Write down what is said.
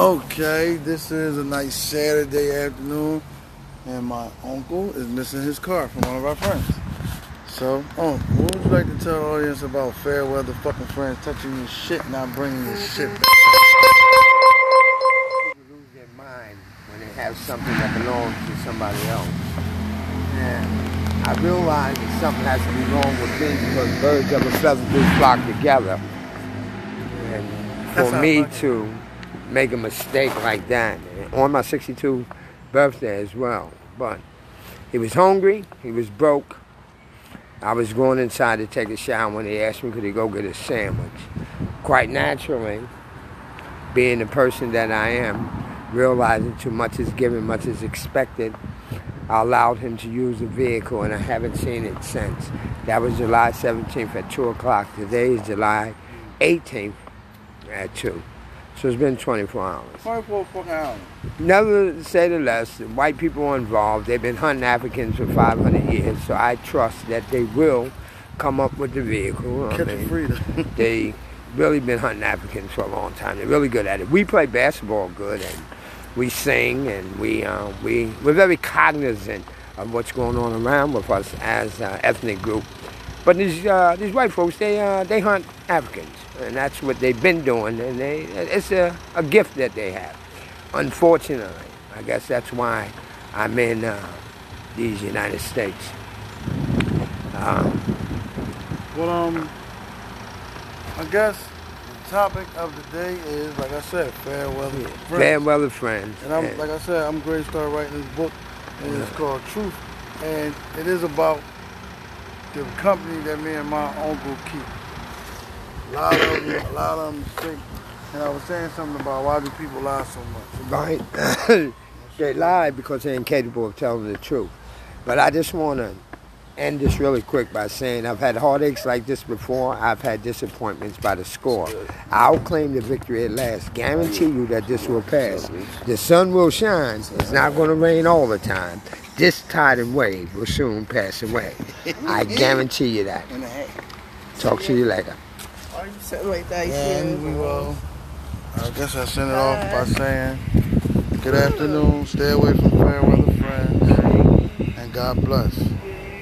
Okay, this is a nice Saturday afternoon, and my uncle is missing his car from one of our friends. So, oh, what would you like to tell the audience about fair weather fucking friends touching your shit, not bringing your shit back? People lose their mind when they have something that belongs to somebody else. And I realize that something has to be wrong with me because birds of a feather do flock together. And for me to make a mistake like that on my 62nd birthday as well. But he was hungry, he was broke. I was going inside to take a shower when he asked me could he go get a sandwich. Quite naturally, being the person that I am, realizing too much is given, much is expected, I allowed him to use the vehicle and I haven't seen it since. That was July 17th at 2 o'clock. Today is July 18th at 2. So it's been 24 hours. 24 fucking hours. Never say the less, the white people are involved. They've been hunting Africans for 500 years, so I trust that they will come up with the vehicle. I Catch a mean, freedom. they really been hunting Africans for a long time. They're really good at it. We play basketball good, and we sing, and we uh, we we're very cognizant of what's going on around with us as an ethnic group. But these uh, these white folks, they uh, they hunt Africans, and that's what they've been doing, and they it's a, a gift that they have. Unfortunately, I guess that's why I'm in uh, these United States. Um, Well, um, I guess the topic of the day is, like I said, fair weather friends. fair weather friends. And I'm and- like I said, I'm going to start writing this book, and it's called Truth, and it is about the company that me and my uncle keep. A lot of them, a lot of them think, and I was saying something about why do people lie so much? Right. they lie because they're incapable of telling the truth. But I just want to end this really quick by saying I've had heartaches like this before. I've had disappointments by the score. I'll claim the victory at last. Guarantee you that this will pass. The sun will shine. It's not going to rain all the time. This tide and wave will soon pass away. I guarantee you that. In the head. Talk to you later. Something like that. And we will. I guess I'll send it off by saying, good afternoon, stay away from fair weather friends, and God bless.